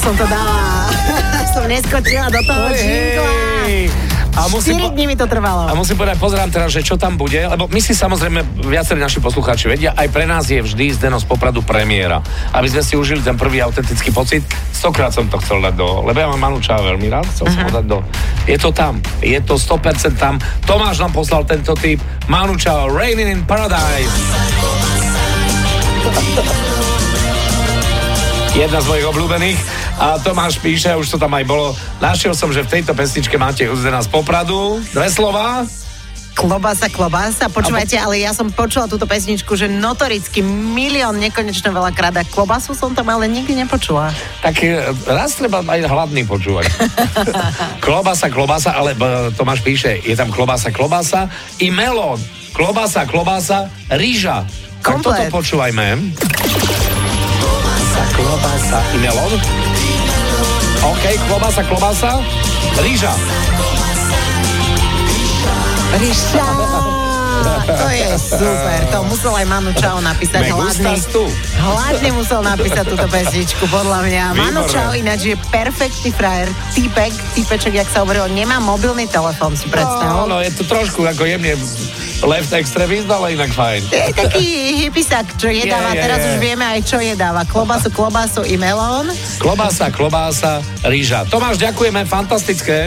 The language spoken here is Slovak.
to dala. Som neskočila do toho džingla. A musím 4 dní mi to trvalo. A musím povedať, pozerám teraz, že čo tam bude, lebo my si samozrejme, viacerí naši poslucháči vedia, aj pre nás je vždy z Deno z Popradu premiéra. Aby sme si užili ten prvý autentický pocit. Stokrát som to chcel dať do, lebo ja mám Manu Čá veľmi rád, chcel uh-huh. som ho mhm. dať do. Je to tam, je to 100% tam. Tomáš nám poslal tento typ. Manu Čá, Raining in Paradise. Jedna z mojich obľúbených. A Tomáš píše, už to tam aj bolo, našiel som, že v tejto pesničke máte Uzdena z Popradu. Dve slova. Klobasa, klobasa. Počúvajte, ale ja som počula túto pesničku, že notoricky milión nekonečno veľakrát a klobasu som tam ale nikdy nepočula. Tak e, raz treba aj hladný počúvať. klobasa, klobasa, ale e, Tomáš píše, je tam klobasa, klobasa i melón. Klobasa, klobasa, rýža. Tak toto počúvajme. Klobasa, klobasa i melón. OK, klobasa, klobasa, rýža. Rýža. To je super, to musel aj Manu Čau napísať hladný. Hladne musel napísať túto pesničku, podľa mňa. Manu Čau ináč je perfektný frajer, typek, typeček, jak sa hovorilo, nemá mobilný telefón, si predstav. No, no, je to trošku ako jemne left extremist, ale inak fajn. Je taký hypisak, čo jedáva, je, je, teraz je. už vieme aj čo jedáva. Klobasu, klobasu i melón. Klobása, klobása, rýža. Tomáš, ďakujeme, fantastické.